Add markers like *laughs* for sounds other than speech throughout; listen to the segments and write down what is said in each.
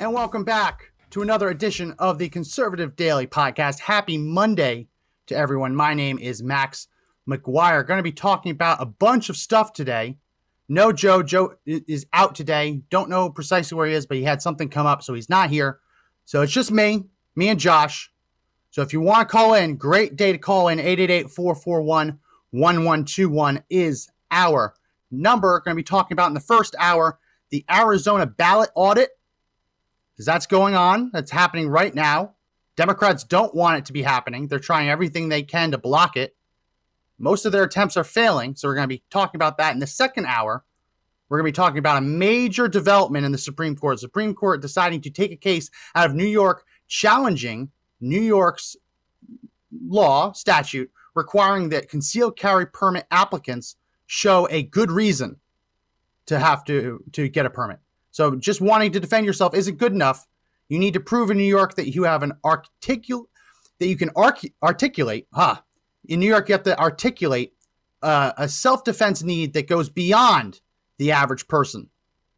And welcome back to another edition of the Conservative Daily Podcast. Happy Monday to everyone. My name is Max McGuire. Going to be talking about a bunch of stuff today. No Joe. Joe is out today. Don't know precisely where he is, but he had something come up, so he's not here. So it's just me, me and Josh. So if you want to call in, great day to call in. 888-441-1121 is our number. Going to be talking about in the first hour the Arizona ballot audit because that's going on. That's happening right now. Democrats don't want it to be happening. They're trying everything they can to block it. Most of their attempts are failing. So we're going to be talking about that in the second hour. We're going to be talking about a major development in the Supreme Court. Supreme Court deciding to take a case out of New York challenging New York's law statute requiring that concealed carry permit applicants show a good reason to have to to get a permit. So just wanting to defend yourself isn't good enough. You need to prove in New York that you have an articul that you can arc- articulate. Huh. In New York, you have to articulate uh, a self-defense need that goes beyond the average person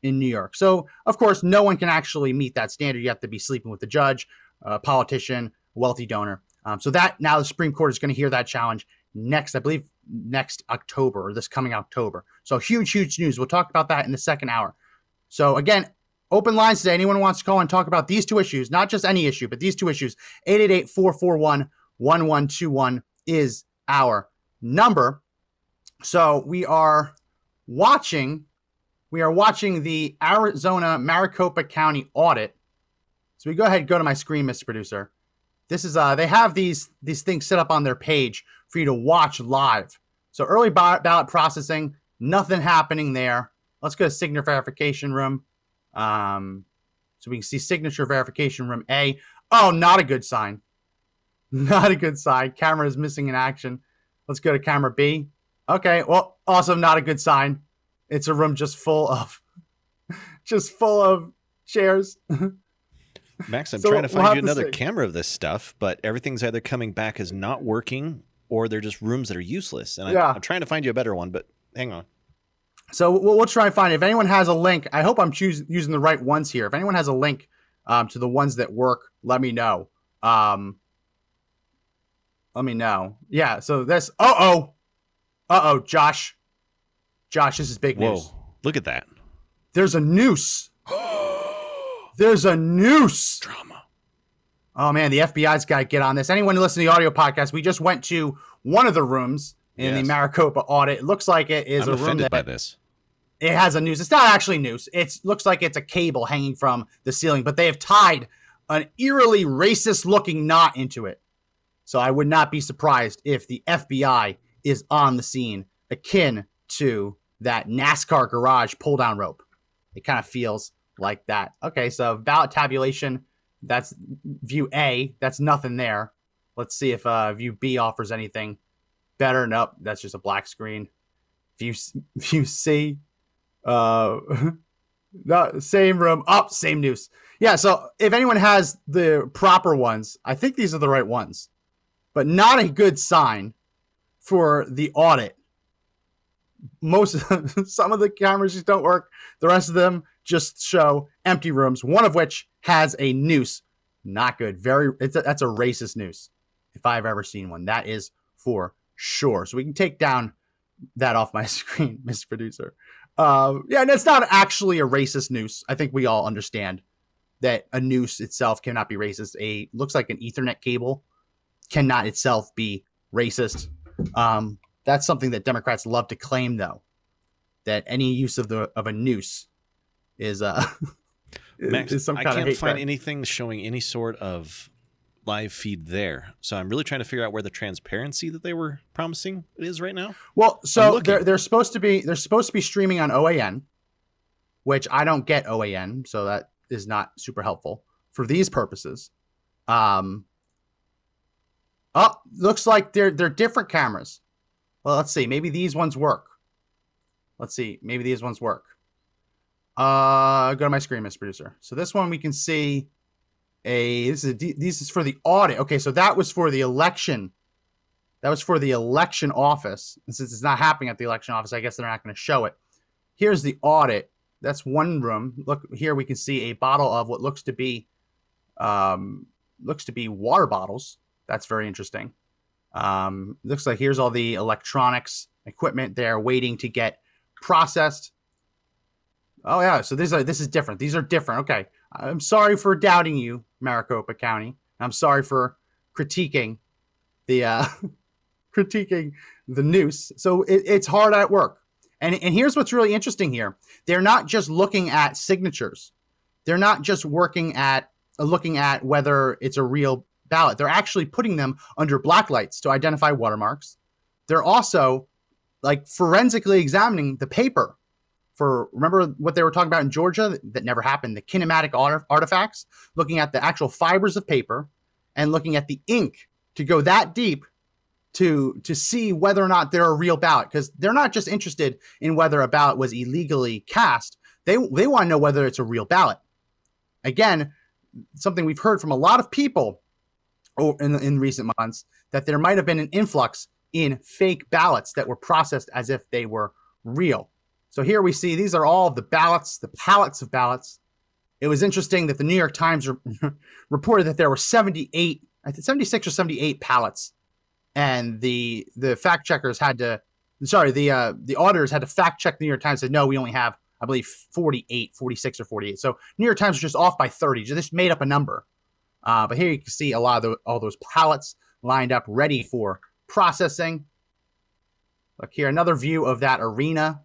in New York. So, of course, no one can actually meet that standard. You have to be sleeping with the judge, a politician, wealthy donor. Um, so that now the Supreme Court is going to hear that challenge next, I believe, next October or this coming October. So huge, huge news. We'll talk about that in the second hour. So again, open lines today. Anyone wants to call and talk about these two issues, not just any issue, but these two issues, 888-441-1121 is our number. So we are watching, we are watching the Arizona Maricopa County audit. So we go ahead go to my screen, Mr. Producer. This is uh they have these these things set up on their page for you to watch live. So early ballot processing, nothing happening there. Let's go to signature verification room. Um, so we can see signature verification room A. Oh, not a good sign. *laughs* Not a good sign. Camera is missing in action. Let's go to camera B. Okay, well, also not a good sign. It's a room just full of *laughs* just full of chairs. *laughs* Max, I'm So trying to we'll find you another camera of this stuff, but everything's either coming back as not working or they're just rooms that are useless. And Yeah. I, I'm trying to find you a better one, but hang on. So we'll, we'll try and find it. If anyone has a link, I hope I'm choosing using the right ones here. If anyone has a link um, to the ones that work, let me know. Um, let me know. Yeah. So this. Uh oh. Uh oh, Josh. Josh, this is big Whoa, news. look at that. There's a noose. *gasps* There's a noose. Drama. Oh man, the FBI's got to get on this. Anyone who listens to the audio podcast, we just went to one of the rooms in the Maricopa audit. It looks like it is I'm a room offended that by this. It has a noose. It's not actually noose. It looks like it's a cable hanging from the ceiling, but they have tied an eerily racist looking knot into it. So I would not be surprised if the FBI is on the scene, akin to that NASCAR garage pull down rope. It kind of feels like that. Okay, so ballot tabulation, that's view A. That's nothing there. Let's see if uh, view B offers anything better. Nope, that's just a black screen. View *laughs* view C, uh, *laughs* no, same room. Up, oh, same news. Yeah. So if anyone has the proper ones, I think these are the right ones, but not a good sign for the audit. Most *laughs* some of the cameras just don't work. The rest of them just show empty rooms. One of which has a noose. Not good. Very. It's a, that's a racist noose. If I've ever seen one, that is for sure. So we can take down that off my *laughs* screen, Mr. Producer. Uh, yeah, and it's not actually a racist noose. I think we all understand that a noose itself cannot be racist. A looks like an Ethernet cable cannot itself be racist. Um, that's something that Democrats love to claim, though, that any use of the of a noose is uh *laughs* Max, is some I can't of find crime. anything showing any sort of live feed there. So I'm really trying to figure out where the transparency that they were promising is right now. Well, so they're they're supposed to be they're supposed to be streaming on OAN. which I don't get OAN, so that is not super helpful for these purposes. Um, oh, looks like they're they're different cameras. Well, let's see. Maybe these ones work. Let's see. Maybe these ones work. Uh, go to my screen, Mr. Producer. So this one we can see a this is a, this is for the audit. Okay, so that was for the election. That was for the election office. And since it's not happening at the election office, I guess they're not going to show it. Here's the audit. That's one room. Look here, we can see a bottle of what looks to be um, looks to be water bottles. That's very interesting. Um, looks like here's all the electronics equipment there waiting to get processed. Oh yeah, so these are this is different. These are different. Okay, I'm sorry for doubting you, Maricopa County. I'm sorry for critiquing the uh, *laughs* critiquing the noose. So it, it's hard at work. And, and here's what's really interesting here. They're not just looking at signatures. They're not just working at uh, looking at whether it's a real ballot. They're actually putting them under black lights to identify watermarks. They're also like forensically examining the paper for remember what they were talking about in Georgia that never happened? The kinematic artifacts, looking at the actual fibers of paper and looking at the ink to go that deep to to see whether or not they're a real ballot because they're not just interested in whether a ballot was illegally cast. They they want to know whether it's a real ballot. Again something we've heard from a lot of people in, in recent months that there might have been an influx in fake ballots that were processed as if they were real so here we see these are all the ballots, the pallets of ballots. It was interesting that the New York Times re- *laughs* reported that there were 78, I think 76 or 78 pallets, and the the fact checkers had to, sorry, the uh, the auditors had to fact check the New York Times. Said no, we only have, I believe, 48, 46 or 48. So New York Times was just off by 30. Just made up a number. Uh, but here you can see a lot of the, all those pallets lined up, ready for processing. Look here, another view of that arena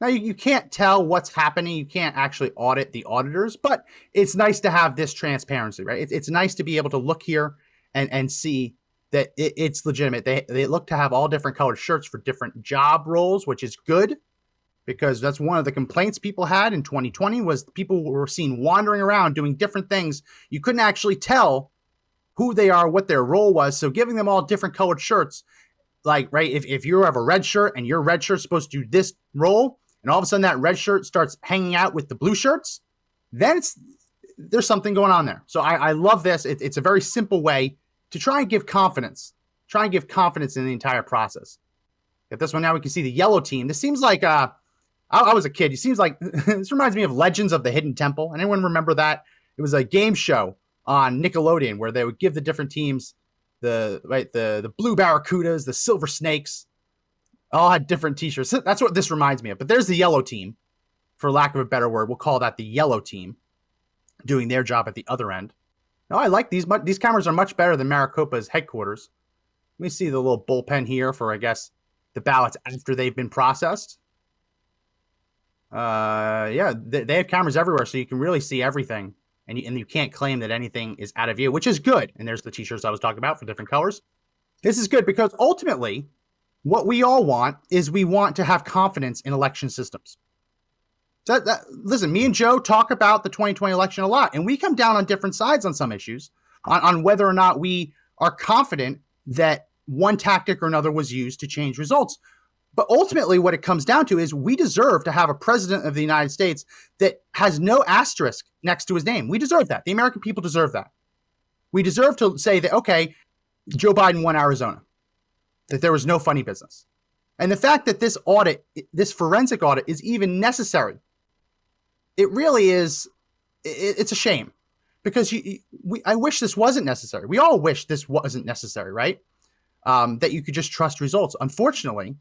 now, you, you can't tell what's happening. You can't actually audit the auditors, but it's nice to have this transparency, right? It, it's nice to be able to look here and, and see that it, it's legitimate. They, they look to have all different colored shirts for different job roles, which is good because that's one of the complaints people had in 2020 was people were seen wandering around doing different things. You couldn't actually tell who they are, what their role was. So giving them all different colored shirts, like right, if, if you have a red shirt and your red shirt's supposed to do this role, and all of a sudden that red shirt starts hanging out with the blue shirts, then it's there's something going on there. So I, I love this. It, it's a very simple way to try and give confidence, try and give confidence in the entire process. Get this one now. We can see the yellow team. This seems like uh, I, I was a kid. It seems like *laughs* this reminds me of Legends of the Hidden Temple. Anyone remember that? It was a game show on Nickelodeon where they would give the different teams the right the the blue barracudas, the silver snakes, all had different t-shirts. That's what this reminds me of. But there's the yellow team, for lack of a better word. We'll call that the yellow team, doing their job at the other end. No, I like these. These cameras are much better than Maricopa's headquarters. Let me see the little bullpen here for, I guess, the ballots after they've been processed. Uh, yeah, they, they have cameras everywhere, so you can really see everything, and you, and you can't claim that anything is out of view, which is good. And there's the t-shirts I was talking about for different colors. This is good because ultimately, what we all want is we want to have confidence in election systems. That, that, listen, me and Joe talk about the 2020 election a lot, and we come down on different sides on some issues, on, on whether or not we are confident that one tactic or another was used to change results. But ultimately, what it comes down to is we deserve to have a president of the United States that has no asterisk next to his name. We deserve that. The American people deserve that. We deserve to say that, okay, Joe Biden won Arizona that there was no funny business. And the fact that this audit, this forensic audit, is even necessary, it really is, it, it's a shame because you, we, I wish this wasn't necessary. We all wish this wasn't necessary, right? Um, that you could just trust results. Unfortunately,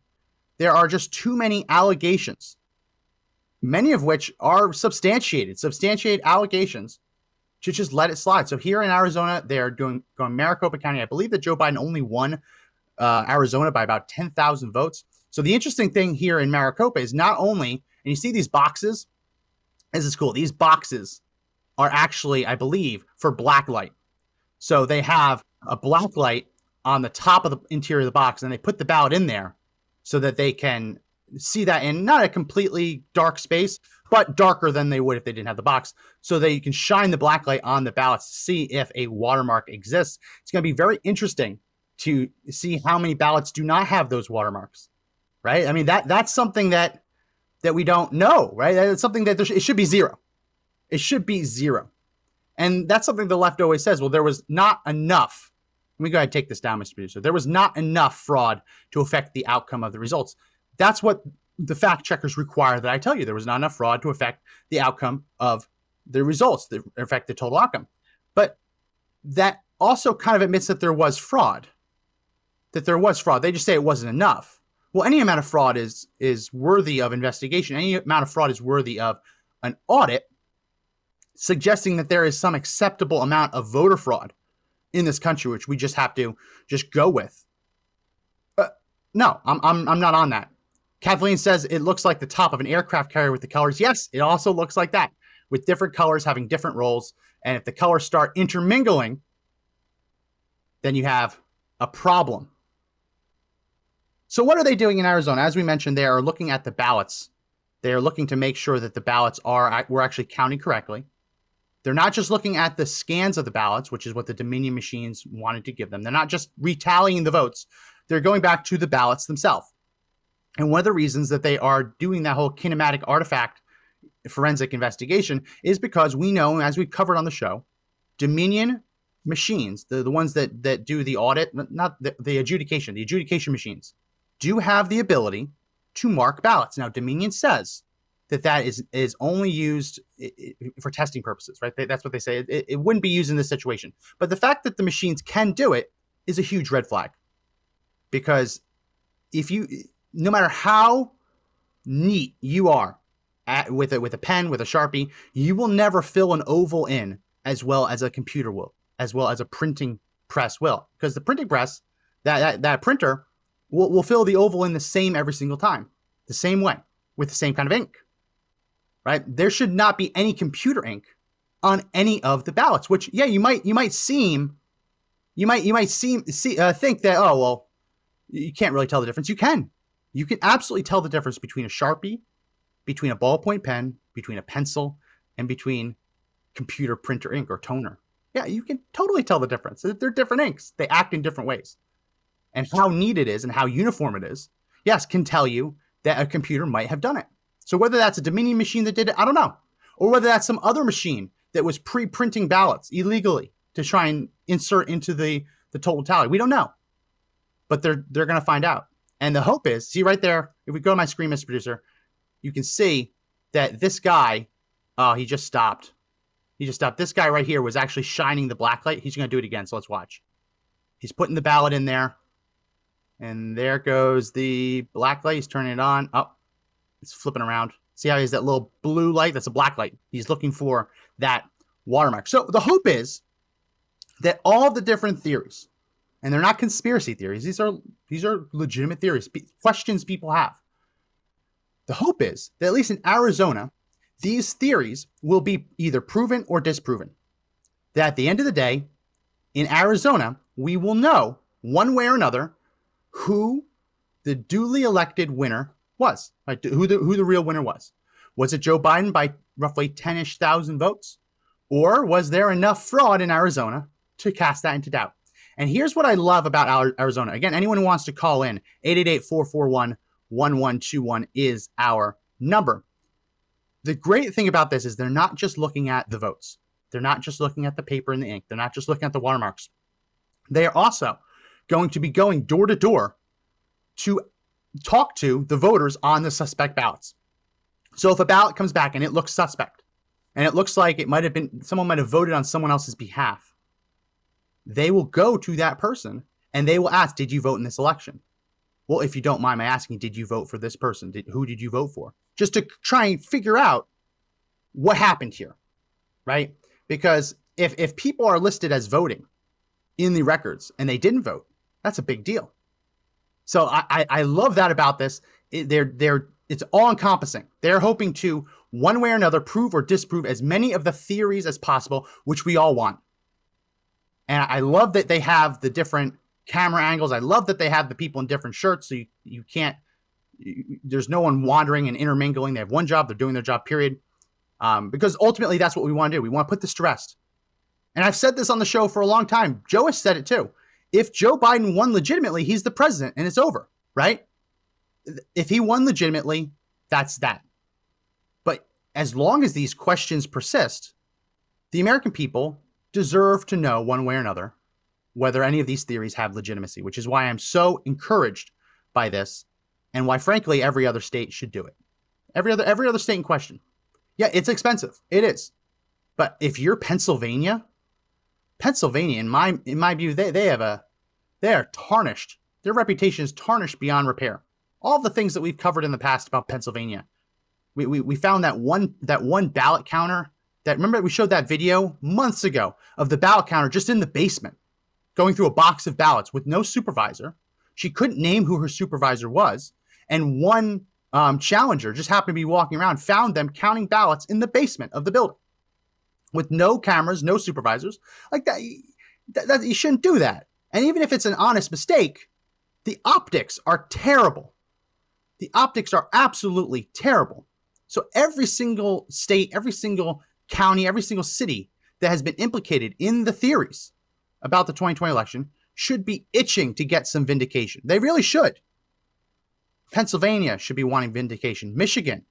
there are just too many allegations, many of which are substantiated, substantiated allegations to just let it slide. So here in Arizona, they're doing going Maricopa County. I believe that Joe Biden only won uh, Arizona by about 10,000 votes. So the interesting thing here in Maricopa is not only, and you see these boxes, this is cool. These boxes are actually, I believe, for black light. So they have a black light on the top of the interior of the box, and they put the ballot in there so that they can see that in not a completely dark space, but darker than they would if they didn't have the box, so that you can shine the black light on the ballots to see if a watermark exists. It's going to be very interesting to see how many ballots do not have those watermarks, right? I mean that that's something that that we don't know, right? It's something that sh- it should be zero. It should be zero, and that's something the left always says. Well, there was not enough. Let me go ahead and take this down, Mr. Producer. There was not enough fraud to affect the outcome of the results. That's what the fact checkers require that I tell you. There was not enough fraud to affect the outcome of the results, that affect the total outcome. But that also kind of admits that there was fraud. That there was fraud. They just say it wasn't enough. Well, any amount of fraud is is worthy of investigation. Any amount of fraud is worthy of an audit, suggesting that there is some acceptable amount of voter fraud in this country, which we just have to just go with. Uh, no, I'm, I'm I'm not on that. Kathleen says it looks like the top of an aircraft carrier with the colors. Yes, it also looks like that, with different colors having different roles. And if the colors start intermingling, then you have a problem. So, what are they doing in Arizona? As we mentioned, they are looking at the ballots. They are looking to make sure that the ballots are we're actually counting correctly. They're not just looking at the scans of the ballots, which is what the Dominion machines wanted to give them. They're not just retallying the votes. They're going back to the ballots themselves. And one of the reasons that they are doing that whole kinematic artifact forensic investigation is because we know, as we've covered on the show, Dominion machines, the, the ones that that do the audit, not the, the adjudication, the adjudication machines, do have the ability to mark ballots. Now, Dominion says that that is is only used for testing purposes, right? That's what they say. It, it wouldn't be used in this situation. But the fact that the machines can do it is a huge red flag, because if you, no matter how neat you are at, with it with a pen with a sharpie, you will never fill an oval in as well as a computer will, as well as a printing press will, because the printing press that that, that printer will, will fill the oval in the same every single time, the same way with the same kind of ink right? There should not be any computer ink on any of the ballots. Which, yeah, you might you might seem, you might you might seem see uh, think that oh well, you can't really tell the difference. You can, you can absolutely tell the difference between a sharpie, between a ballpoint pen, between a pencil, and between computer printer ink or toner. Yeah, you can totally tell the difference. They're different inks. They act in different ways. And how neat it is and how uniform it is, yes, can tell you that a computer might have done it. So whether that's a Dominion machine that did it, I don't know. Or whether that's some other machine that was pre-printing ballots illegally to try and insert into the, the total tally. We don't know. But they're they're gonna find out. And the hope is, see right there, if we go to my screen, Mr. Producer, you can see that this guy, oh, he just stopped. He just stopped. This guy right here was actually shining the black light. He's gonna do it again, so let's watch. He's putting the ballot in there. And there goes the black light. He's turning it on. Oh, it's flipping around. See how he has that little blue light? That's a black light. He's looking for that watermark. So the hope is that all the different theories, and they're not conspiracy theories. These are these are legitimate theories, questions people have. The hope is that at least in Arizona, these theories will be either proven or disproven. That at the end of the day, in Arizona, we will know one way or another who the duly elected winner was, right? Who the who the real winner was. Was it Joe Biden by roughly 10-ish thousand votes? Or was there enough fraud in Arizona to cast that into doubt? And here's what I love about Arizona. Again, anyone who wants to call in, 888-441-1121 is our number. The great thing about this is they're not just looking at the votes. They're not just looking at the paper and the ink. They're not just looking at the watermarks. They are also going to be going door to door to talk to the voters on the suspect ballots. So if a ballot comes back and it looks suspect, and it looks like it might have been someone might have voted on someone else's behalf, they will go to that person and they will ask, "Did you vote in this election?" Well, if you don't mind my asking, did you vote for this person? Did, who did you vote for? Just to try and figure out what happened here, right? Because if if people are listed as voting in the records and they didn't vote, that's a big deal. So I, I, I love that about this. It, they're they're it's all encompassing. They're hoping to one way or another prove or disprove as many of the theories as possible, which we all want. And I love that they have the different camera angles. I love that they have the people in different shirts, so you, you can't There's no one wandering and intermingling. They have one job. They're doing their job. Period. Um, because ultimately, that's what we want to do. We want to put this to rest. And I've said this on the show for a long time. Joe has said it too. If Joe Biden won legitimately, he's the president and it's over, right? If he won legitimately, that's that. But as long as these questions persist, the American people deserve to know one way or another whether any of these theories have legitimacy, which is why I'm so encouraged by this and why frankly every other state should do it. Every other every other state in question. Yeah, it's expensive. It is. But if you're Pennsylvania, Pennsylvania in my in my view they they have a they are tarnished. Their reputation is tarnished beyond repair. All the things that we've covered in the past about Pennsylvania. We, we, we found that one that one ballot counter that remember we showed that video months ago of the ballot counter just in the basement going through a box of ballots with no supervisor. She couldn't name who her supervisor was. And one um, challenger just happened to be walking around, found them counting ballots in the basement of the building with no cameras, no supervisors. Like that, that, that you shouldn't do that. And even if it's an honest mistake, the optics are terrible. The optics are absolutely terrible. So every single state, every single county, every single city that has been implicated in the theories about the 2020 election should be itching to get some vindication. They really should. Pennsylvania should be wanting vindication. Michigan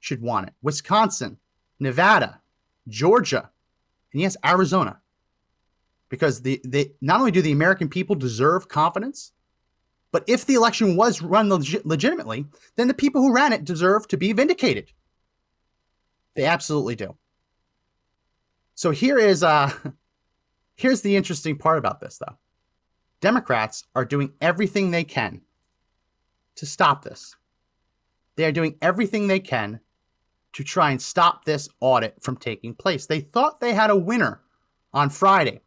should want it. Wisconsin, Nevada, Georgia, and yes, Arizona. Because the, the not only do the American people deserve confidence, but if the election was run leg- legitimately, then the people who ran it deserve to be vindicated. They absolutely do. So here is uh *laughs* Here's the interesting part about this, though Democrats are doing everything they can to stop this. They are doing everything they can to try and stop this audit from taking place. They thought they had a winner on Friday.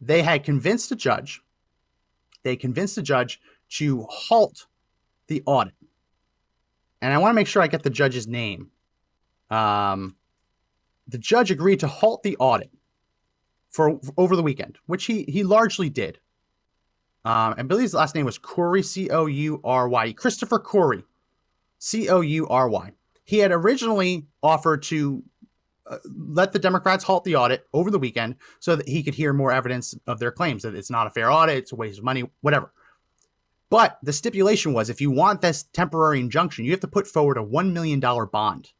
They had convinced a judge, they convinced the judge to halt the audit. And I want to make sure I get the judge's name. Um, the judge agreed to halt the audit for, for over the weekend, which he he largely did. Um, I believe his last name was Coury, C O U R Y, Christopher Coury, C O U R Y. He had originally offered to uh, let the Democrats halt the audit over the weekend so that he could hear more evidence of their claims that it's not a fair audit, it's a waste of money, whatever. But the stipulation was if you want this temporary injunction, you have to put forward a $1 million bond.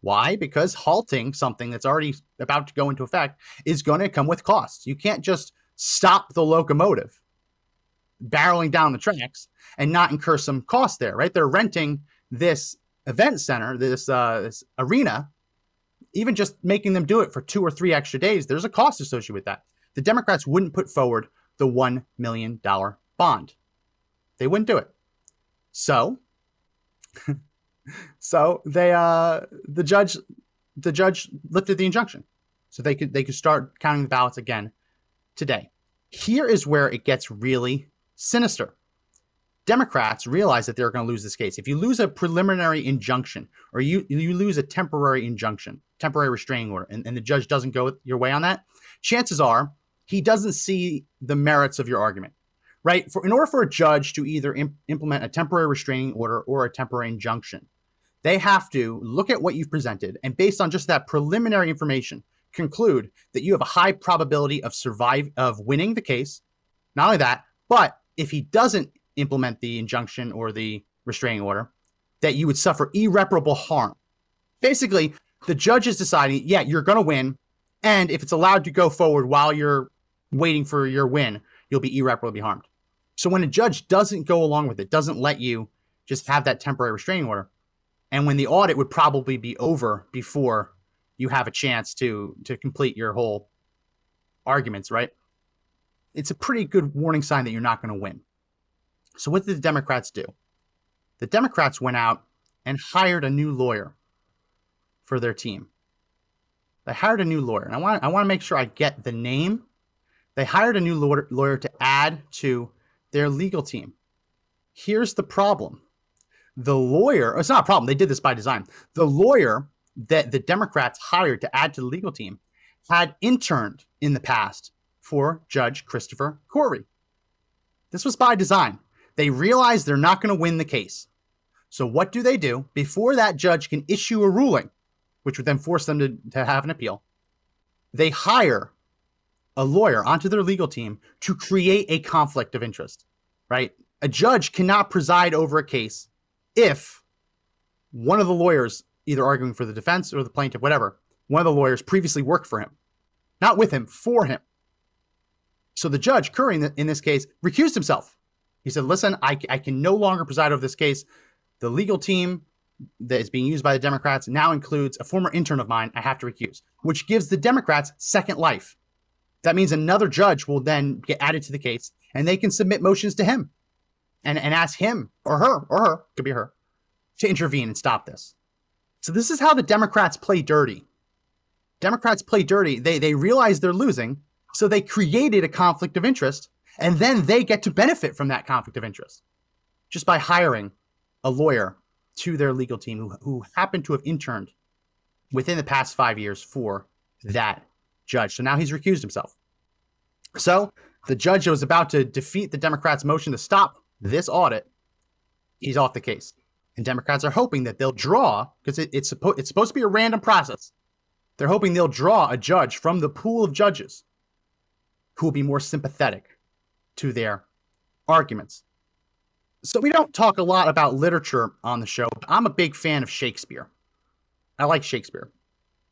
Why? Because halting something that's already about to go into effect is going to come with costs. You can't just stop the locomotive barreling down the tracks and not incur some cost there, right? They're renting this event center, this, uh, this arena, even just making them do it for two or three extra days, there's a cost associated with that. The Democrats wouldn't put forward the $1 million bond. They wouldn't do it. So *laughs* so they uh the judge the judge lifted the injunction so they could they could start counting the ballots again today here is where it gets really sinister democrats realize that they're going to lose this case if you lose a preliminary injunction or you you lose a temporary injunction temporary restraining order and, and the judge doesn't go your way on that chances are he doesn't see the merits of your argument right for in order for a judge to either imp- implement a temporary restraining order or a temporary injunction they have to look at what you've presented and based on just that preliminary information, conclude that you have a high probability of survive of winning the case. Not only that, but if he doesn't implement the injunction or the restraining order, that you would suffer irreparable harm. Basically, the judge is deciding, yeah, you're going to win. And if it's allowed to go forward while you're waiting for your win, you'll be irreparably harmed. So when a judge doesn't go along with it, doesn't let you just have that temporary restraining order, and when the audit would probably be over before you have a chance to to complete your whole arguments, right? It's a pretty good warning sign that you're not going to win. So what did the Democrats do? The Democrats went out and hired a new lawyer for their team. They hired a new lawyer, and I want I want to make sure I get the name. They hired a new lawyer, lawyer to add to their legal team. Here's the problem the lawyer, it's not a problem. They did this by design. The lawyer that the Democrats hired to add to the legal team had interned in the past for Judge Christopher Coury. This was by design. They realize they're not going to win the case. So, what do they do before that judge can issue a ruling, which would then force them to, to have an appeal? They hire a lawyer onto their legal team to create a conflict of interest, right? A judge cannot preside over a case if one of the lawyers, either arguing for the defense or the plaintiff, whatever, one of the lawyers previously worked for him, not with him, for him. So the judge, Coury, in this case, recused himself. He said, Listen, I, I can no longer preside over this case. The legal team that is being used by the Democrats now includes a former intern of mine I have to recuse, which gives the Democrats second life. That means another judge will then get added to the case and they can submit motions to him and, and ask him or her or her, could be her, to intervene and stop this. So this is how the Democrats play dirty. Democrats play dirty. They they realize they're losing, so they created a conflict of interest, and then they get to benefit from that conflict of interest just by hiring a lawyer to their legal team who, who happened to have interned within the past five years for that judge. So now he's recused himself. So the judge that was about to defeat the Democrats' motion to stop this audit, he's off the case. And Democrats are hoping that they'll draw, because it, it's, suppo- it's supposed to be a random process. They're hoping they'll draw a judge from the pool of judges who will be more sympathetic to their arguments. So we don't talk a lot about literature on the show. I'm a big fan of Shakespeare. I like Shakespeare.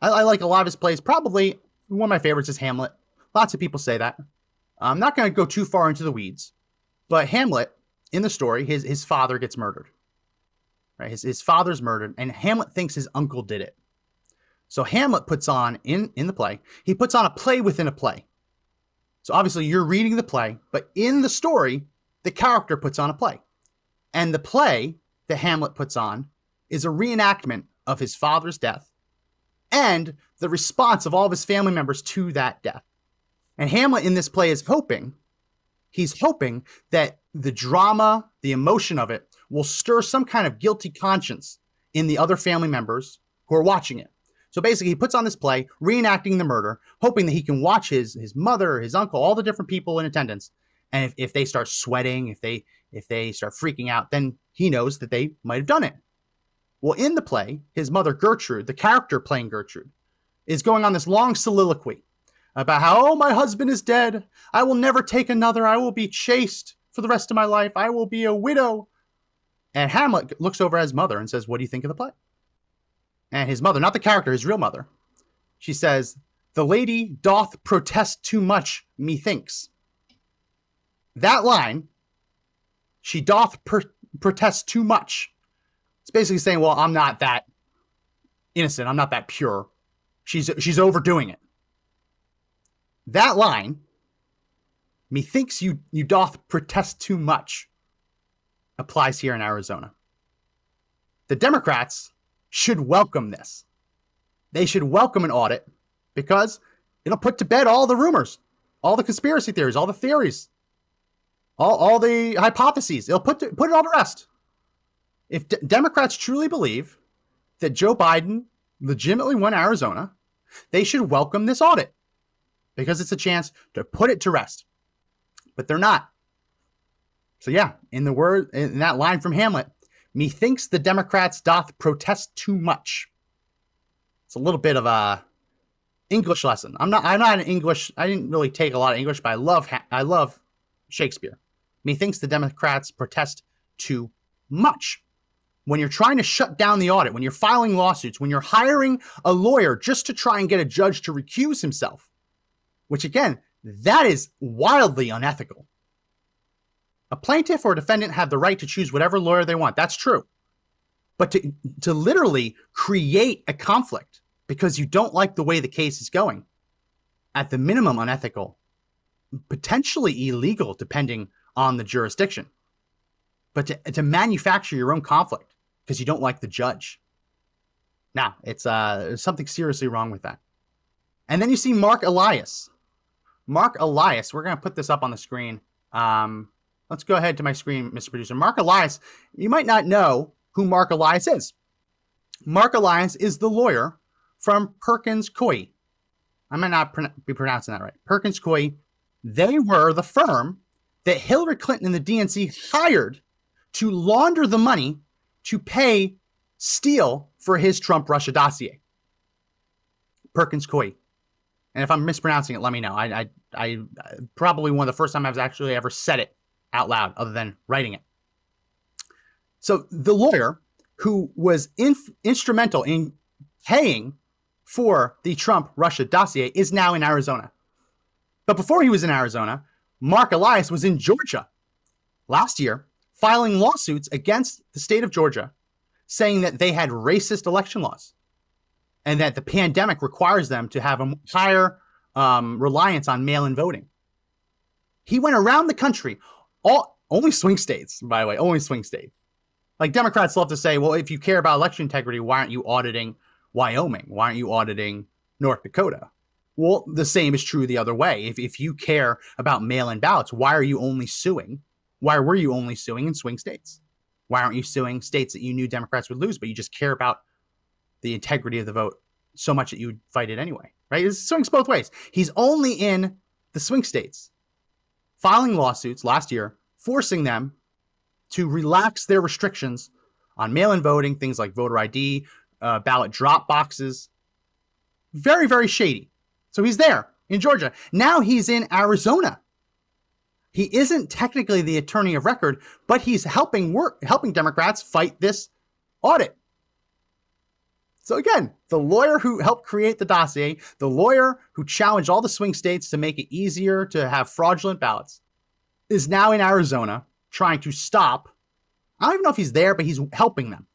I, I like a lot of his plays. Probably one of my favorites is Hamlet. Lots of people say that. I'm not going to go too far into the weeds, but Hamlet, in the story, his, his father gets murdered. Right? His, his father's murdered, and Hamlet thinks his uncle did it. So Hamlet puts on in in the play, he puts on a play within a play. So obviously you're reading the play, but in the story, the character puts on a play. And the play that Hamlet puts on is a reenactment of his father's death and the response of all of his family members to that death. And Hamlet in this play is hoping, he's hoping that the drama, the emotion of it will stir some kind of guilty conscience in the other family members who are watching it. So basically, he puts on this play, reenacting the murder, hoping that he can watch his his mother, his uncle, all the different people in attendance, and if, if they start sweating, if they if they start freaking out, then he knows that they might have done it. Well, in the play, his mother Gertrude, the character playing Gertrude, is going on this long soliloquy about how, oh, my husband is dead. I will never take another. I will be chaste for the rest of my life. I will be a widow. And Hamlet looks over at his mother and says, What do you think of the play? And his mother, not the character, his real mother, she says, The lady doth protest too much, methinks. That line, she doth protest too much. It's basically saying, Well, I'm not that innocent. I'm not that pure. She's, she's overdoing it. That line, methinks you, you doth protest too much, applies here in Arizona. The Democrats should welcome this. They should welcome an audit because it'll put to bed all the rumors, all the conspiracy theories, all the theories, all, all the hypotheses. It'll put, to, put it all to rest. If D- Democrats truly believe that Joe Biden legitimately won Arizona, they should welcome this audit because it's a chance to put it to rest. But they're not. So yeah, in the word in that line from Hamlet, Methinks the Democrats doth protest too much. It's a little bit of a English lesson. I'm not. I'm not an English. I didn't really take a lot of English, but I love. I love Shakespeare. Methinks the Democrats protest too much. When you're trying to shut down the audit, when you're filing lawsuits, when you're hiring a lawyer just to try and get a judge to recuse himself, which again, that is wildly unethical. A plaintiff or a defendant have the right to choose whatever lawyer they want. That's true. But to, to literally create a conflict because you don't like the way the case is going, at the minimum unethical, potentially illegal depending on the jurisdiction. But to, to manufacture your own conflict because you don't like the judge. Now, it's uh, something seriously wrong with that. And then you see Mark Elias. Mark Elias, we're going to put this up on the screen. Um, Let's go ahead to my screen, Mr. Producer. Mark Elias, you might not know who Mark Elias is. Mark Elias is the lawyer from Perkins Coie. I might not be pronouncing that right. Perkins Coie. They were the firm that Hillary Clinton and the DNC hired to launder the money to pay Steele for his Trump Russia dossier. Perkins Coie. And if I'm mispronouncing it, let me know. I, I, I probably one of the first time I've actually ever said it out loud, other than writing it. So the lawyer who was inf- instrumental in paying for the Trump Russia dossier is now in Arizona. But before he was in Arizona, Mark Elias was in Georgia last year filing lawsuits against the state of Georgia saying that they had racist election laws and that the pandemic requires them to have a higher um, reliance on mail in voting. He went around the country, all only swing states, by the way, only swing states. Like Democrats love to say, well, if you care about election integrity, why aren't you auditing Wyoming? Why aren't you auditing North Dakota? Well, the same is true the other way. If, if you care about mail in ballots, why are you only suing? Why were you only suing in swing states? Why aren't you suing states that you knew Democrats would lose, but you just care about the integrity of the vote so much that you would fight it anyway? Right? It swings both ways. He's only in the swing states, filing lawsuits last year, forcing them to relax their restrictions on mail in voting, things like voter ID, uh, ballot drop boxes. Very, very shady. So he's there in Georgia. Now he's in Arizona. He isn't technically the attorney of record, but he's helping work, helping Democrats fight this audit. So again, the lawyer who helped create the dossier, the lawyer who challenged all the swing states to make it easier to have fraudulent ballots, is now in Arizona trying to stop. I don't even know if he's there, but he's helping them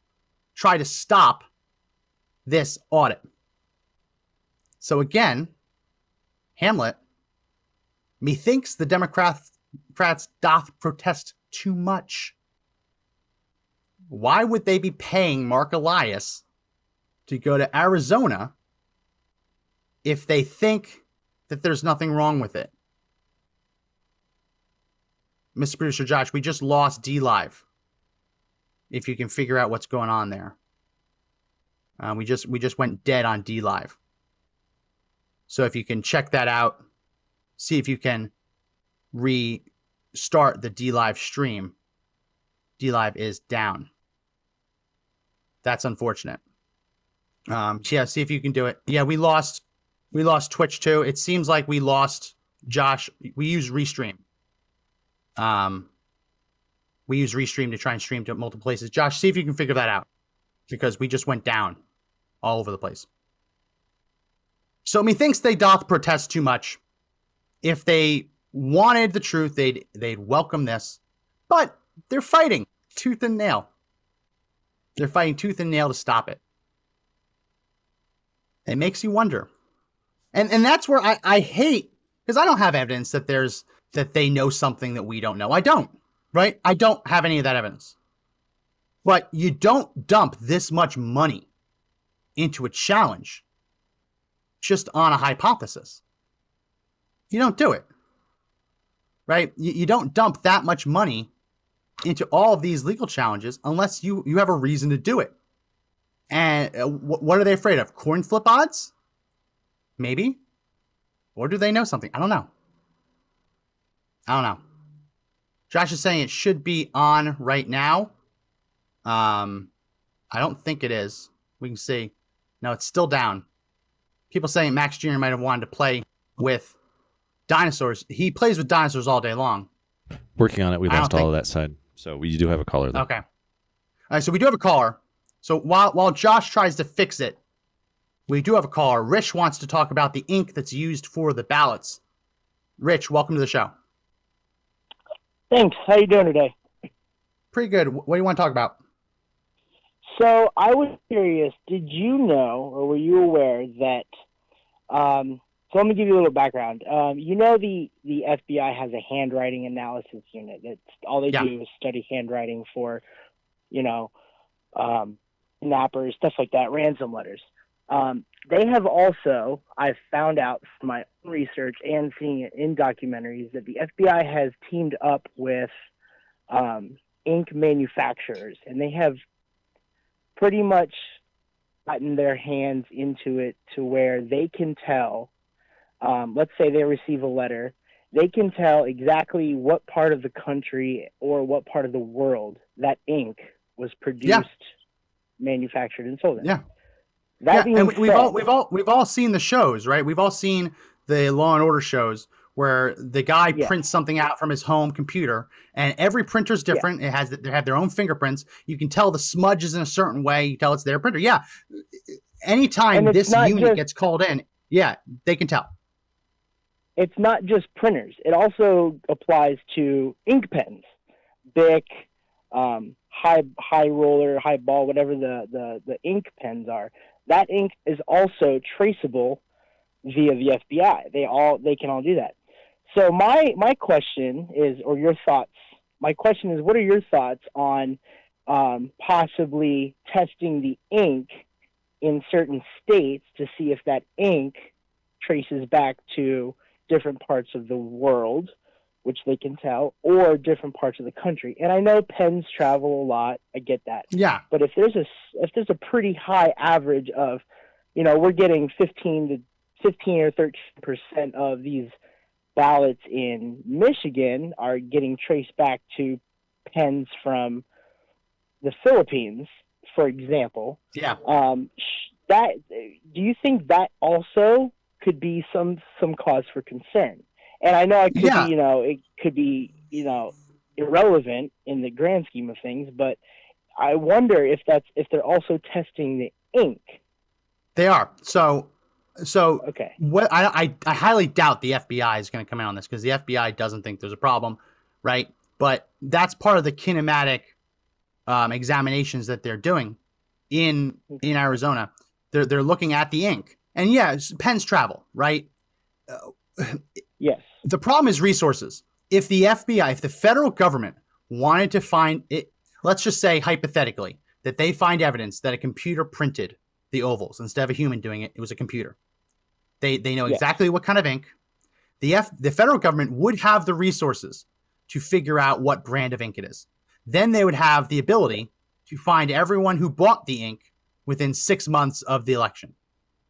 try to stop this audit. So again, Hamlet, methinks the Democrats doth protest too much. Why would they be paying Mark Elias to go to Arizona if they think that there's nothing wrong with it? Mr. Producer Josh, we just lost D Live. If you can figure out what's going on there. Uh, we just we just went dead on D Live. So if you can check that out, see if you can restart the D Live stream. D Live is down. That's unfortunate. Um, yeah, see if you can do it. Yeah, we lost we lost Twitch too. It seems like we lost Josh. We use Restream. Um, we use Restream to try and stream to multiple places. Josh, see if you can figure that out because we just went down all over the place. So methinks they doth protest too much. If they wanted the truth, they'd they'd welcome this. But they're fighting tooth and nail. They're fighting tooth and nail to stop it. It makes you wonder. And and that's where I, I hate because I don't have evidence that there's that they know something that we don't know. I don't, right? I don't have any of that evidence. But you don't dump this much money into a challenge just on a hypothesis. You don't do it. Right? You, you don't dump that much money into all of these legal challenges unless you, you have a reason to do it. And uh, what are they afraid of? Coin flip odds? Maybe. Or do they know something? I don't know. I don't know. Josh is saying it should be on right now. Um, I don't think it is. We can see. No, it's still down. People saying Max Jr. might have wanted to play with dinosaurs. He plays with dinosaurs all day long. Working on it. We lost all think- of that side. So we do have a caller though. Okay. All right, so we do have a caller. So while while Josh tries to fix it, we do have a caller. Rich wants to talk about the ink that's used for the ballots. Rich, welcome to the show. Thanks. How you doing today? Pretty good. What do you want to talk about? So I was curious. Did you know, or were you aware that? Um, so let me give you a little background. Um, you know, the the FBI has a handwriting analysis unit. That's all they Yeah. do is study handwriting for, you know, um, nappers, stuff like that, ransom letters. Um, they have also, I've found out from my own research and seeing it in documentaries, that the FBI has teamed up with um, ink manufacturers, and they have pretty much gotten their hands into it to where they can tell. Um, let's say they receive a letter, they can tell exactly what part of the country or what part of the world that ink was produced manufactured and sold in. Yeah. That yeah, and we- we've all we've all we've all seen the shows, right? We've all seen the Law and Order shows where the guy Yeah. prints something out from his home computer, and every printer's Yeah. different. It has they have their own fingerprints. You can tell the smudge is in a certain way. You tell it's their printer. Yeah. Anytime this unit just- gets called in, yeah, they can tell. it's not just printers. It also applies to ink pens, Bic, um, high high roller, high ball, whatever the, the, the ink pens are. That ink is also traceable via the FBI. They all they can all do that. So my my question is, or your thoughts? My question is, what are your thoughts on um, possibly testing the ink in certain states to see if that ink traces back to different parts of the world, which they can tell, or different parts of the country. And I know pens travel a lot. I get that. Yeah. But if there's a if there's a pretty high average of, you know, we're getting 15 to 15 or 13 percent of these ballots in Michigan are getting traced back to pens from the Philippines, for example. Yeah. Um, that do you think that also could be some some cause for concern? And I know it could Yeah. be, you know, it could be, you know, irrelevant in the grand scheme of things, but I wonder if that's if they're also testing the ink. They are. So so Okay. what I, I I highly doubt the FBI is going to come out on this because the FBI doesn't think there's a problem, right? But that's part of the kinematic um, examinations that they're doing in in Arizona. They're they're looking at the ink, and yeah, pens travel, right? Uh, Yes. The problem is resources. If the FBI, if the federal government wanted to find it, let's just say hypothetically that they find evidence that a computer printed the ovals instead of a human doing it, it was a computer. They they know Yeah. exactly what kind of ink. The F, the federal government would have the resources to figure out what brand of ink it is. Then they would have the ability to find everyone who bought the ink within six months of the election,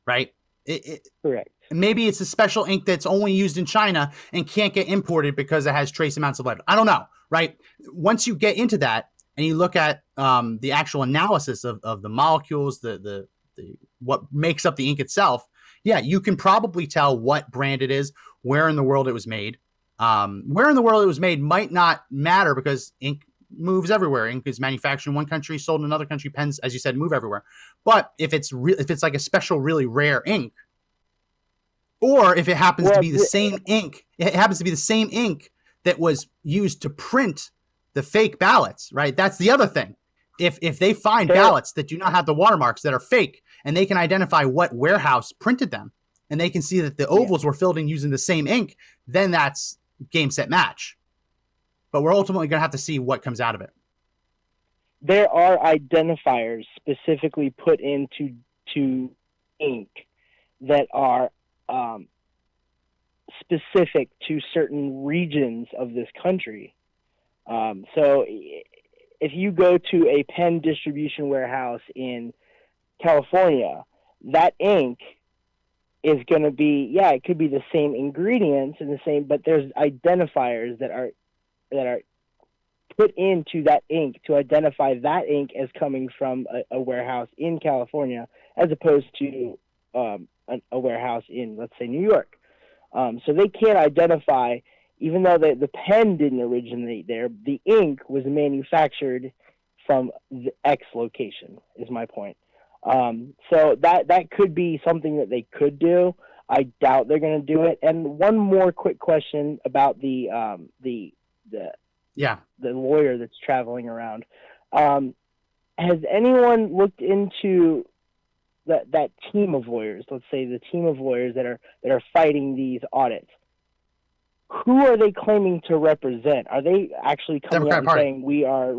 right? It, it, Correct. Maybe it's a special ink that's only used in China and can't get imported because it has trace amounts of lead. I don't know, right? Once you get into that and you look at um, the actual analysis of, of the molecules, the, the the what makes up the ink itself, yeah, you can probably tell what brand it is, where in the world it was made. Um, where in the world it was made might not matter because ink moves everywhere. Ink is manufactured in one country, sold in another country. Pens, as you said, move everywhere. But if it's re- if it's like a special, really rare ink, or if it happens to be the same ink, it happens to be the same ink that was used to print the fake ballots, right? That's the other thing. If if they find ballots that do not have the watermarks that are fake, and they can identify what warehouse printed them, and they can see that the ovals were filled in using the same ink, then that's game set match. But we're ultimately going to have to see what comes out of it. There are identifiers specifically put into to ink that are um, specific to certain regions of this country. Um, so if you go to a pen distribution warehouse in California, that ink is going to be yeah, it could be the same ingredients and the same, but there's identifiers that are that are put into that ink to identify that ink as coming from a, a warehouse in California as opposed to um, a, a warehouse in, let's say, New York. Um, so they can't identify, even though the, the pen didn't originate there, the ink was manufactured from the X location, is my point. Um, so that, that could be something that they could do. I doubt they're going to do it. And one more quick question about the, um, the, the Yeah. the lawyer that's traveling around. Um, has anyone looked into that that team of lawyers? Let's say the team of lawyers that are that are fighting these audits. Who are they claiming to represent? Are they actually coming Democrat out and Party. saying we are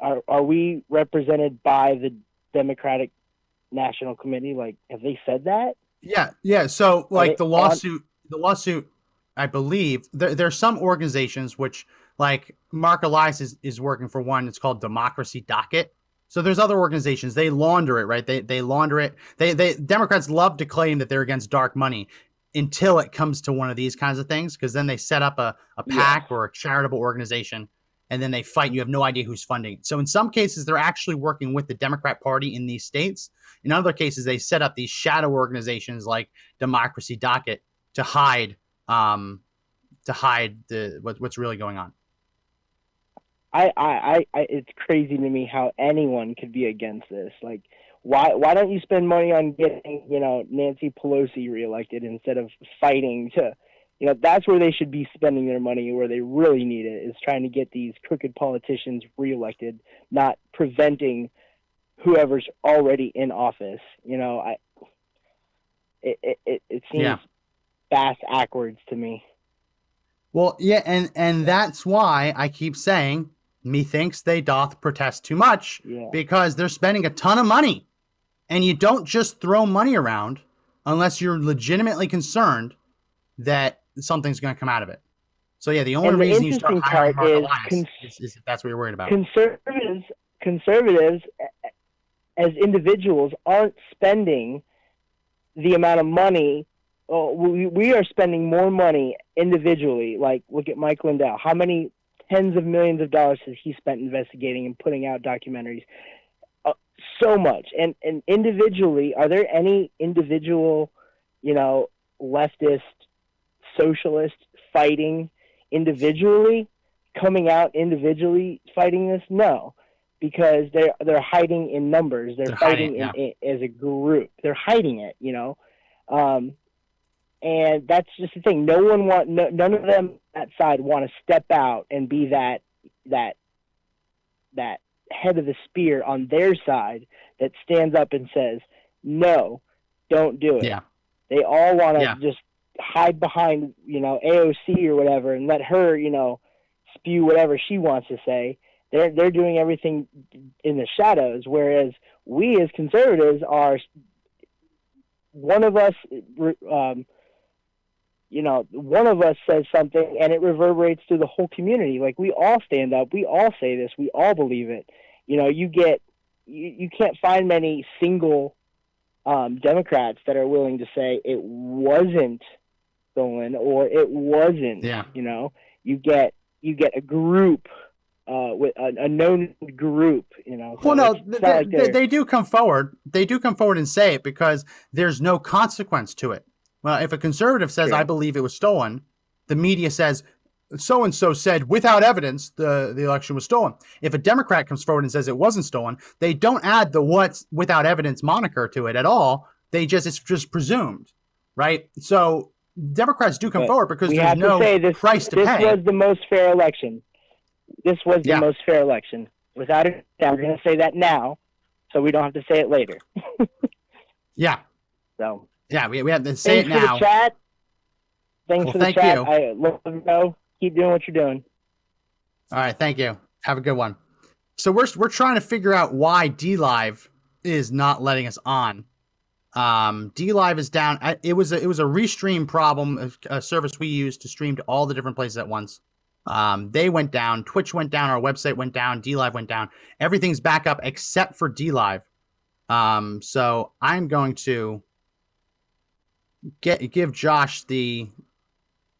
are are we represented by the Democratic National Committee? Like, have they said that? Yeah, yeah. So like the lawsuit, the lawsuit, I believe there there's some organizations which like Marc Elias is, is working for one. It's called Democracy Docket. So there's other organizations. They launder it, right? They they launder it. They they Democrats love to claim that they're against dark money until it comes to one of these kinds of things, because then they set up a, a Yeah. PAC or a charitable organization and then they fight you have no idea who's funding it. So in some cases, they're actually working with the Democrat Party in these states. In other cases, they set up these shadow organizations like Democracy Docket to hide um, to hide the what, what's really going on. I, I, I, I, it's crazy to me how anyone could be against this. Like, why, why don't you spend money on getting, you know, Nancy Pelosi reelected instead of fighting to, you know, that's where they should be spending their money, where they really need it, is trying to get these crooked politicians reelected, not preventing whoever's already in office. You know, I, it, it, it seems Yeah. bass backwards to me. Well, yeah, and and that's why I keep saying methinks they doth protest too much Yeah. because they're spending a ton of money. And you don't just throw money around unless you're legitimately concerned that something's going to come out of it. So yeah, the only And the reason you start hiring part is cons- is, is that's what you're worried about. conservatives conservatives as individuals aren't spending the amount of money oh, we, we are spending more money individually like look at mike lindell how many tens of millions of dollars has he spent investigating and putting out documentaries uh, so much and and individually are there any individual you know leftist socialist fighting individually coming out individually fighting this? No, because they're they're hiding in numbers. They're, They're fighting hiding, in, in, as a group. They're hiding it, you know. Um, and that's just the thing. No one want no, none of them that side want to step out and be that that that head of the spear on their side that stands up and says, "No, don't do it." Yeah. They all want to Yeah. just hide behind, you know, AOC or whatever and let her, you know, spew whatever she wants to say. They're they're doing everything in the shadows, whereas we as conservatives are one of us, um, you know, one of us says something and it reverberates through the whole community. Like we all stand up, we all say this, we all believe it. You know, you get you, you can't find many single um, Democrats that are willing to say it wasn't stolen or it wasn't. Yeah. You know, you get you get a group uh, with a, a known group. You know. so Well, no, they, like they, they do come forward. They do come forward and say it because there's no consequence to it. Well, if a conservative says. "I believe it was stolen," the media says, "So and so said without evidence the the election was stolen." If a Democrat comes forward and says it wasn't stolen, they don't add the "what's without evidence" moniker to it at all. They just it's just presumed, right? So Democrats do come But forward because there's no to say this. price to this pay. was the most fair election. This was the Yeah. most fair election, without doubt. We're going to say that now, so we don't have to say it later. *laughs* yeah, So yeah, we, we have to say thanks it for now. the chat. Thanks Well, for the thank chat. you. I love you know. Keep doing what you're doing. All right, thank you. Have a good one. So we're we're trying to figure out why D Live is not letting us on. Um, D Live is down. It was a, it was a restream problem, a, a service we use to stream to all the different places at once. Um, they went down. Twitch went down. Our website went down. D Live went down. Everything's back up except for D Live. Um, so I'm going to get give Josh the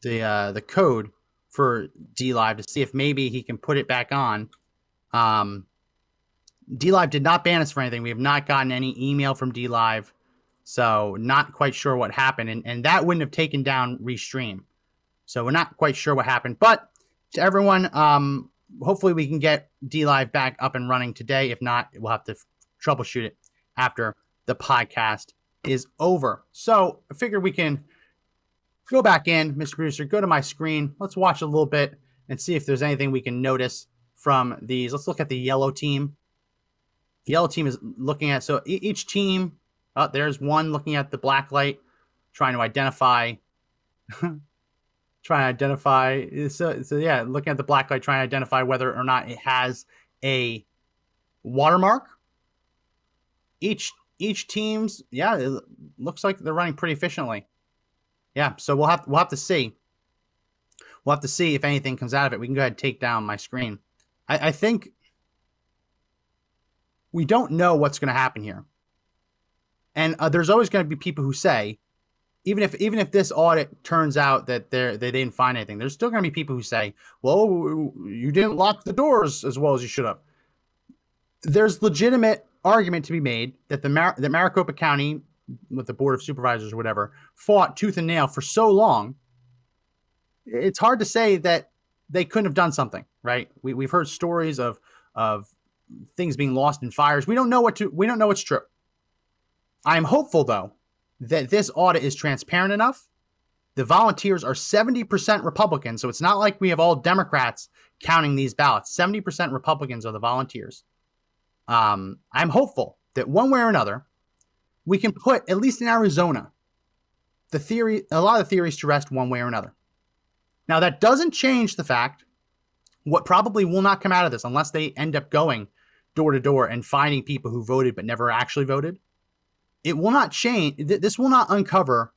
the uh, the code for D Live to see if maybe he can put it back on. Um, D Live did not ban us for anything. We have not gotten any email from D Live, so not quite sure what happened, and and that wouldn't have taken down Restream. So we're not quite sure what happened, but to everyone, um, hopefully we can get D Live back up and running today. If not, we'll have to troubleshoot it after the podcast is over. So I figured we can go back in, Mr. Producer, go to my screen. Let's watch a little bit and see if there's anything we can notice from these. Let's look at the yellow team. The yellow team is looking at so each team. Oh, there's one looking at the black light, trying to identify. *laughs* trying to identify. So, so yeah, looking at the black light, trying to identify whether or not it has a watermark. Each each team's yeah, it looks like they're running pretty efficiently. Yeah, so we'll have we'll have to see. We'll have to see if anything comes out of it. We can go ahead and take down my screen. I, I think we don't know what's going to happen here, and uh, there's always going to be people who say even if even if this audit turns out that they they didn't find anything, there's still going to be people who say, "Well, you didn't lock the doors as well as you should have." There's legitimate argument to be made that the Mar- that Maricopa County, with the board of supervisors or whatever, fought tooth and nail for so long. It's hard to say that they couldn't have done something, right? We, we've heard stories of of things being lost in fires. We don't know what to. We don't know what's true. I'm hopeful though that this audit is transparent enough. The volunteers are 70% Republican, so it's not like we have all Democrats counting these ballots. 70% Republicans are the volunteers. Um, I'm hopeful that one way or another, we can put, at least in Arizona, the theory, a lot of the theories to rest one way or another. Now, that doesn't change the fact what probably will not come out of this unless they end up going door to door and finding people who voted but never actually voted it will not change. This will not uncover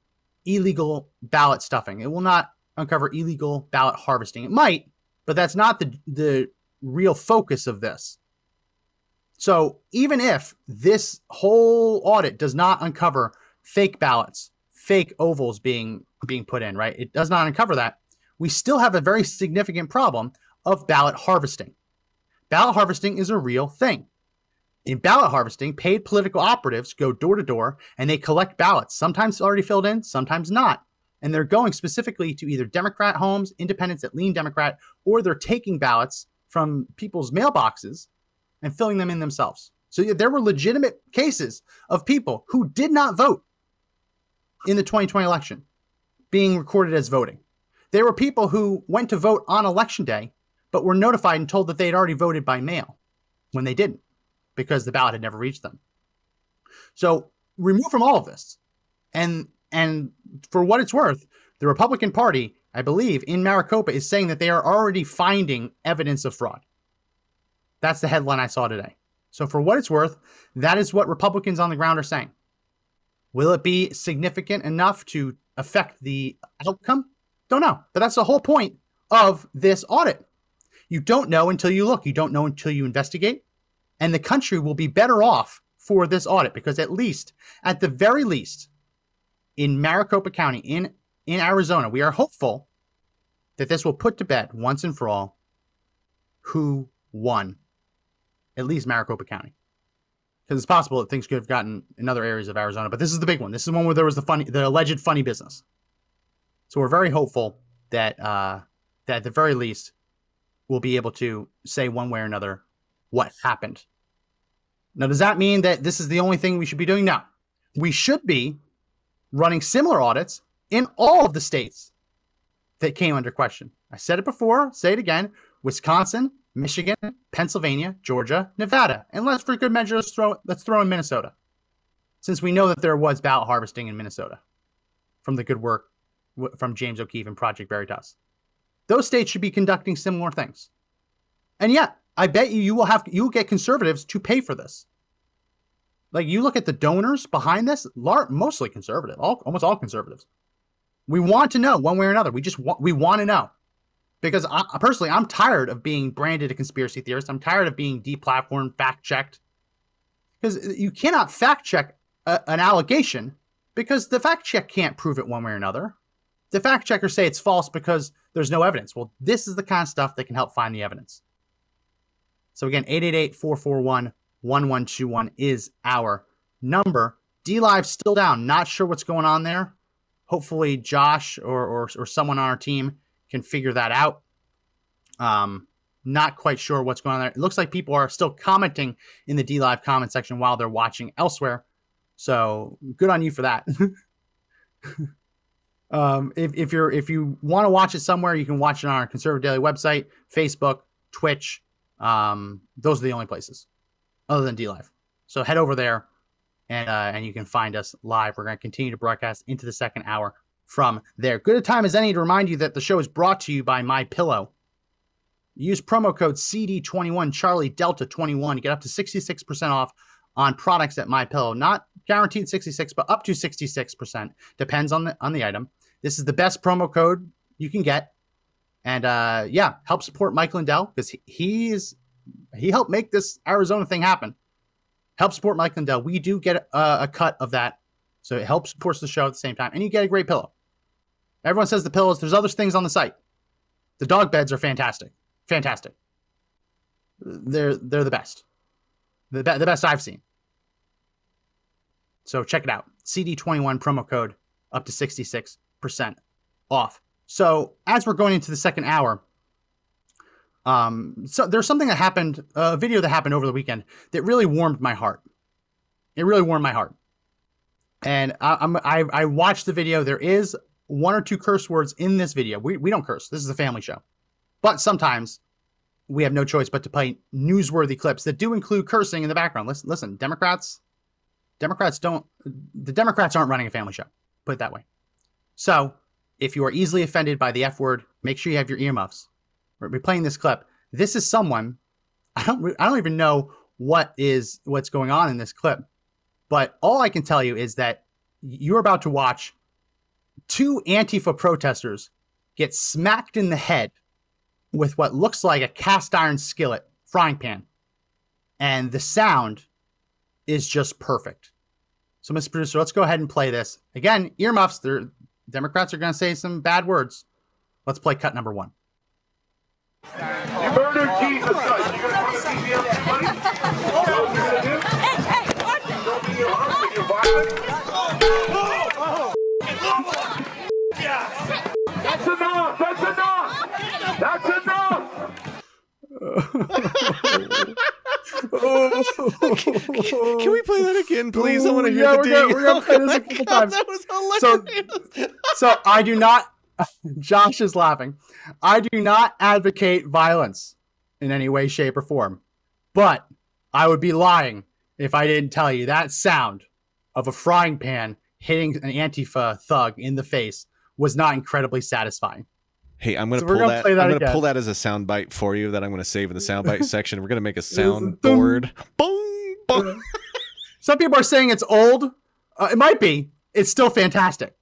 illegal ballot stuffing. It will not uncover illegal ballot harvesting. It might, but that's not the the real focus of this. So even if this whole audit does not uncover fake ballots, fake ovals being being put in, right? It does not uncover that. We still have a very significant problem of ballot harvesting. Ballot harvesting is a real thing. In ballot harvesting, paid political operatives go door to door and they collect ballots, sometimes already filled in, sometimes not. And they're going specifically to either Democrat homes, independents that lean Democrat, or they're taking ballots from people's mailboxes and filling them in themselves. So there were legitimate cases of people who did not vote in the 2020 election being recorded as voting. There were people who went to vote on election day, but were notified and told that they had already voted by mail when they didn't because the ballot had never reached them. So remove from all of this. And and for what it's worth, the Republican Party, I believe, in Maricopa is saying that they are already finding evidence of fraud. That's the headline I saw today. So for what it's worth, that is what Republicans on the ground are saying. Will it be significant enough to affect the outcome? Don't know. But that's the whole point of this audit. You don't know until you look. You don't know until you investigate and the country will be better off for this audit because at least, at the very least, in Maricopa County, in in Arizona, we are hopeful that this will put to bed once and for all who won, at least Maricopa County. Because it's possible that things could have gotten in other areas of Arizona, but this is the big one. This is the one where there was the funny, the alleged funny business. So we're very hopeful that uh, that at the very least we'll be able to say one way or another what happened now, does that mean that this is the only thing we should be doing? No. We should be running similar audits in all of the states that came under question. I said it before, say it again Wisconsin, Michigan, Pennsylvania, Georgia, Nevada. And let's, for good measure, let's throw, let's throw in Minnesota, since we know that there was ballot harvesting in Minnesota from the good work from James O'Keefe and Project Veritas. Those states should be conducting similar things. And yet, I bet you you will have you will get conservatives to pay for this. Like you look at the donors behind this, mostly conservative, all, almost all conservatives. We want to know one way or another. We just want we want to know because I, personally, I'm tired of being branded a conspiracy theorist. I'm tired of being deplatformed, fact checked. Because you cannot fact check a, an allegation because the fact check can't prove it one way or another. The fact checkers say it's false because there's no evidence. Well, this is the kind of stuff that can help find the evidence. So again, 888-441-1121 is our number. D Live still down. Not sure what's going on there. Hopefully Josh or, or, or someone on our team can figure that out. Um, not quite sure what's going on there. It looks like people are still commenting in the D Live comment section while they're watching elsewhere. So good on you for that. *laughs* um, if, if you're if you want to watch it somewhere, you can watch it on our Conservative Daily website, Facebook, Twitch, um, those are the only places other than D Live. So head over there and uh, and you can find us live. We're going to continue to broadcast into the second hour from there. Good a time as any to remind you that the show is brought to you by My Pillow. Use promo code CD21 Charlie Delta 21 to get up to 66% off on products at My Pillow. Not guaranteed 66, but up to 66%. Depends on the on the item. This is the best promo code you can get and uh, yeah, help support Mike Lindell because he, he's he helped make this Arizona thing happen. Help support Mike Lindell. We do get a, a cut of that So it helps supports the show at the same time, and you get a great pillow. Everyone says the pillows. There's other things on the site. The dog beds are fantastic, fantastic. They're they're the best, the, be- the best I've seen. So check it out. CD21 promo code up to 66% off. So as we're going into the second hour, um, so there's something that happened, a video that happened over the weekend that really warmed my heart. It really warmed my heart. And I, I'm I, I watched the video. There is one or two curse words in this video. We we don't curse. This is a family show, but sometimes we have no choice but to play newsworthy clips that do include cursing in the background. Listen, listen, Democrats, Democrats don't. The Democrats aren't running a family show. Put it that way. So if you are easily offended by the F word, make sure you have your earmuffs. We're playing this clip. This is someone I don't I don't even know what is what's going on in this clip, but all I can tell you is that you're about to watch two Antifa protesters get smacked in the head with what looks like a cast iron skillet frying pan, and the sound is just perfect. So, Mr. Producer, let's go ahead and play this again. Earmuffs. The Democrats are going to say some bad words. Let's play cut number one. You murdered Jesus Christ. You gonna put a CPM on money? What you gonna do? Don't be your husband, you violent. That's enough. That's enough. That's enough. Can we play that again, please? I want to hear Yeah, the we're ding. gonna- we're gonna play this a couple *laughs* God, times. That was So- hilarious. so I do not. *laughs* Josh is laughing. I do not advocate violence in any way, shape, or form, but I would be lying if I didn't tell you that sound of a frying pan hitting an Antifa thug in the face was not incredibly satisfying. Hey, I'm gonna So pull gonna that. play that I'm gonna again. pull that as a sound bite for you that I'm gonna save in the sound bite *laughs* section. We're gonna make a is a dum. soundboard. Boom, boom. Some people are saying it's old. Uh, it might be. It's still fantastic.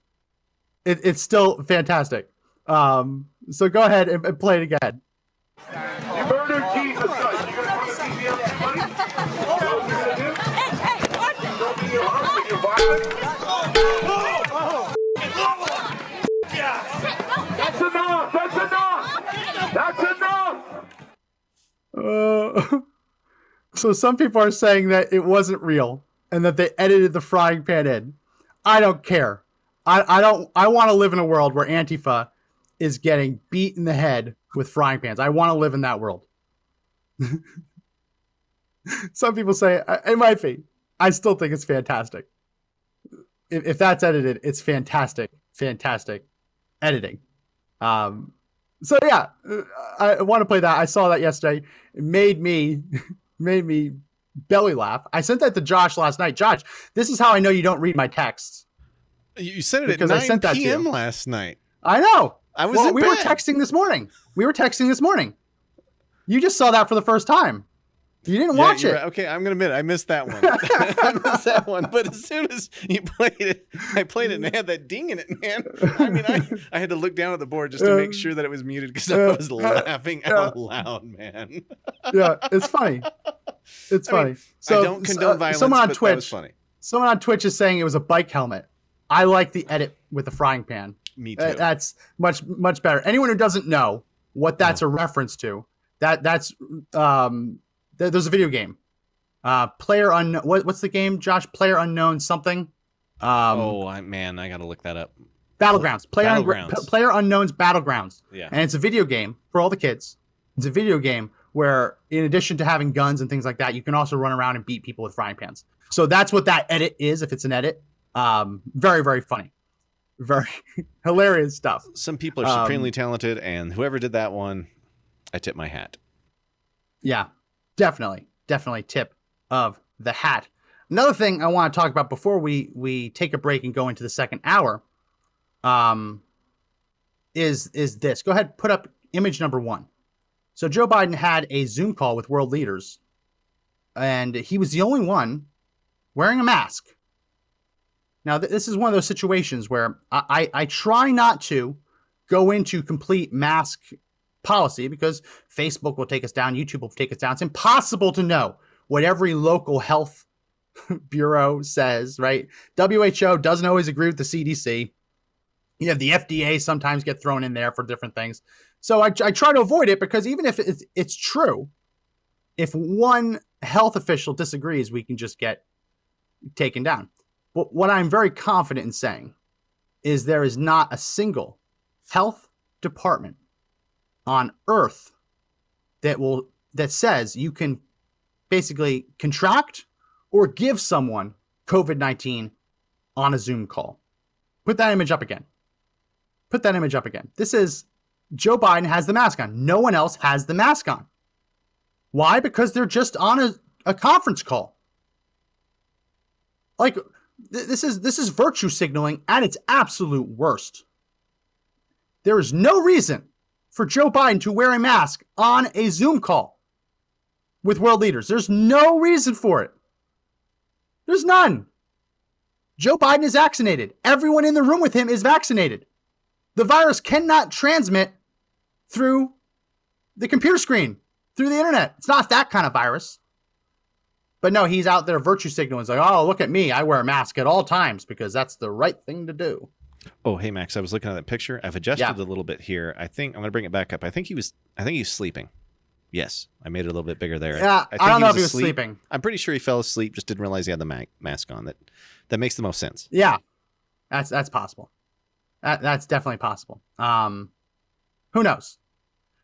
It, it's still fantastic. Um, so go ahead and, and play it again. You murdered Jesus Christ. You gonna put a CPM on money? What you gonna do? Don't be your husband, you violent. That's enough. That's enough. That's enough. Uh, *laughs* so some people are saying that it wasn't real and that they edited the frying pan in. I don't care. I, I don't. I want to live in a world where Antifa is getting beat in the head with frying pans. I want to live in that world. *laughs* some people say it might be. I still think it's fantastic. If, if that's edited, it's fantastic. Fantastic editing. Um, so yeah, uh, I, I want to play that. I saw that yesterday. It made me *laughs* made me belly laugh. I sent that to Josh last night. Josh, this is how I know you don't read my texts. You said it Because at I sent that to p.m. you. last night. I know. I was well, we were texting this morning. We were texting this morning. You just saw that for the first time. You didn't Yeah, watch it. right. Okay, I'm gonna admit it. I missed that one. *laughs* *laughs* I missed that one. But as soon as you played it, I played it and it had that ding in it, man. I mean, I, I had to look down at the board just to make sure that it was muted because I was laughing out loud, man. *laughs* yeah, it's funny. It's I mean, funny. so I don't condone uh, violence, someone on but Twitch, that was funny. someone on Twitch is saying it was a bike helmet. I like the edit with the frying pan. Me too. Uh, that's much much better. Anyone who doesn't know what that's a reference to, that that's um, there's a video game. Uh, player unknown. What, what's the game, Josh? Player unknown something. Um, oh I, man, I gotta look that up. Battlegrounds. Player Battlegrounds. P- player unknown's Battlegrounds, Yeah. and it's a video game for all the kids. It's a video game where, in addition to having guns and things like that, you can also run around and beat people with frying pans. So that's what that edit is. If it's an edit, um, very very funny, very *laughs* hilarious stuff. Some people are Um, supremely talented, and whoever did that one, I tip my hat. Yeah, definitely, definitely tip of the hat. Another thing I want to talk about before we we take a break and go into the second hour, um, is is this. Go ahead, put up image number one. So Joe Biden had a Zoom call with world leaders, and he was the only one wearing a mask. Now th- this is one of those situations where I, I I try not to go into complete mask policy because Facebook will take us down, YouTube will take us down. It's impossible to know what every local health *laughs* Bureau says, right? WHO doesn't always agree with the CDC. You have the FDA sometimes get thrown in there for different things. So I, I try to avoid it because even if it's, it's true, if one health official disagrees, we can just get taken down. But what I'm very confident in saying is there is not a single health department on earth that will that says you can basically contract or give someone COVID-19 on a Zoom call. Put that image up again. Put that image up again. This is Joe Biden has the mask on. No one else has the mask on. Why? Because they're just on a, a conference call. Like th- this is this is virtue signaling at its absolute worst. There is no reason for Joe Biden to wear a mask on a Zoom call with world leaders. There's no reason for it. There's none. Joe Biden is vaccinated. Everyone in the room with him is vaccinated. The virus cannot transmit through the computer screen, through the internet. It's not that kind of virus. But no, he's out there virtue signaling. He's like, oh, look at me. I wear a mask at all times because that's the right thing to do. Oh, hey Max, I was looking at that picture. I've adjusted Yeah. a little bit here. I think I'm going to bring it back up. I think he was. I think he's sleeping. Yes, I made it a little bit bigger there. Yeah, I, think don't know if he was asleep. sleeping. I'm pretty sure he fell asleep. Just didn't realize he had the ma- mask on. That that makes the most sense. Yeah, that's that's possible. That that's definitely possible. Um, who knows?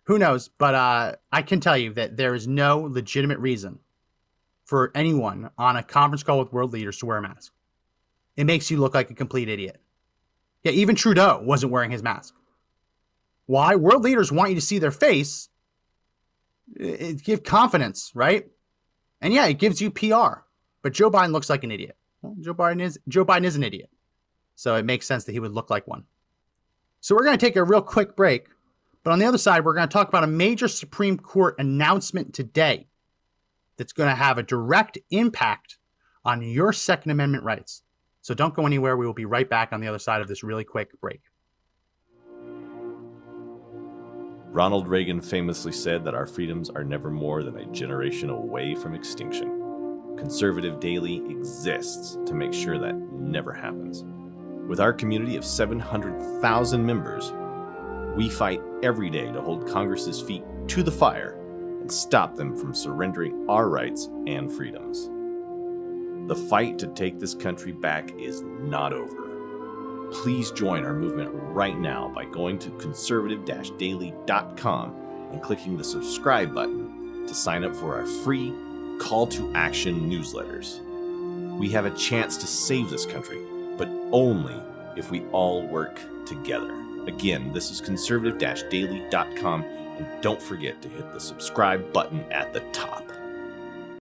Who knows? But uh, I can tell you that there is no legitimate reason for anyone on a conference call with world leaders to wear a mask. It makes you look like a complete idiot. Yeah, even Trudeau wasn't wearing his mask. Why? World leaders want you to see their face. It, it give confidence, right? And yeah, it gives you PR. But Joe Biden looks like an idiot. Well, Joe Biden is Joe Biden is an idiot. So it makes sense that he would look like one. So we're going to take a real quick break, but on the other side, we're going to talk about a major Supreme Court announcement today that's going to have a direct impact on your Second Amendment rights. So don't go anywhere. We will be right back on the other side of this really quick break. Ronald Reagan famously said that our freedoms are never more than a generation away from extinction. Conservative Daily exists to make sure that never happens. With our community of 700,000 members, we fight every day to hold Congress's feet to the fire and stop them from surrendering our rights and freedoms. The fight to take this country back is not over please join our movement right now by going to conservative daily.com and clicking the subscribe button to sign up for our free call to action newsletters. We have a chance to save this country, but only if we all work together. Again, this is conservative daily.com, and don't forget to hit the subscribe button at the top.